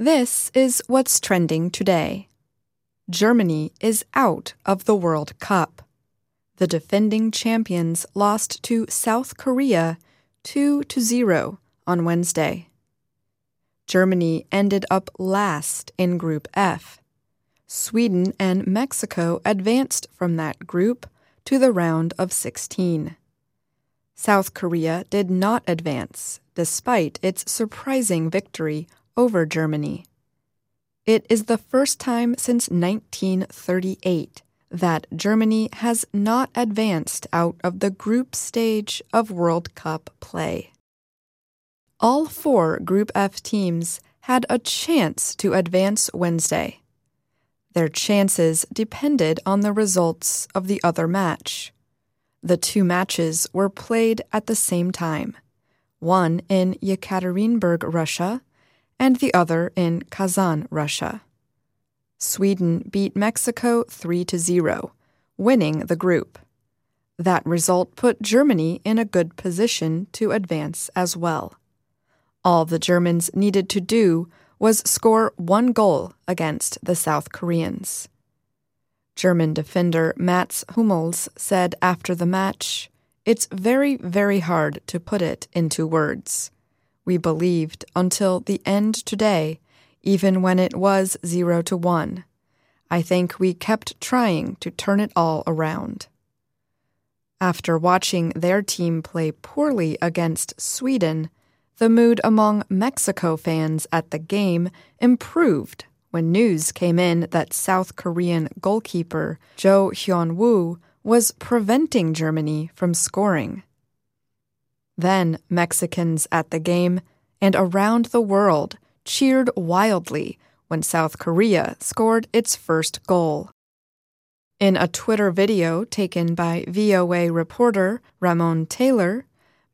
This is what's trending today. Germany is out of the World Cup. The defending champions lost to South Korea 2 to 0 on Wednesday. Germany ended up last in Group F. Sweden and Mexico advanced from that group to the round of 16. South Korea did not advance despite its surprising victory over Germany. It is the first time since 1938 that Germany has not advanced out of the group stage of World Cup play. All four Group F teams had a chance to advance Wednesday. Their chances depended on the results of the other match. The two matches were played at the same time, one in Yekaterinburg, Russia, and the other in Kazan, Russia. Sweden beat Mexico 3 to 0, winning the group. That result put Germany in a good position to advance as well. All the Germans needed to do was score one goal against the South Koreans. German defender Mats Hummels said after the match, It's very, very hard to put it into words. We believed until the end today even when it was zero to one. I think we kept trying to turn it all around. After watching their team play poorly against Sweden, the mood among Mexico fans at the game improved when news came in that South Korean goalkeeper Jo Hyun Woo was preventing Germany from scoring. Then Mexicans at the game and around the world cheered wildly when South Korea scored its first goal. In a Twitter video taken by VOA reporter Ramon Taylor,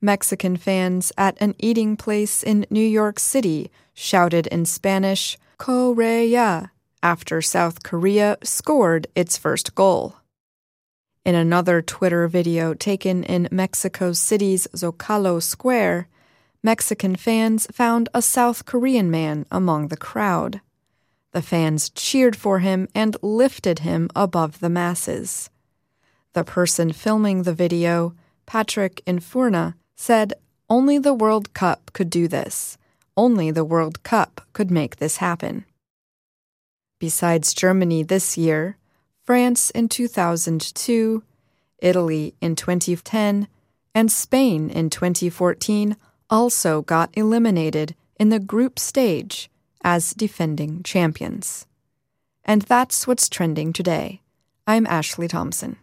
Mexican fans at an eating place in New York City shouted in Spanish, Korea, after South Korea scored its first goal. In another Twitter video taken in Mexico City's Zocalo Square, Mexican fans found a South Korean man among the crowd. The fans cheered for him and lifted him above the masses. The person filming the video, Patrick Infurna, said, Only the World Cup could do this. Only the World Cup could make this happen. Besides Germany this year, France in 2002, Italy in 2010, and Spain in 2014 also got eliminated in the group stage as defending champions. And that's what's trending today. I'm Ashley Thompson.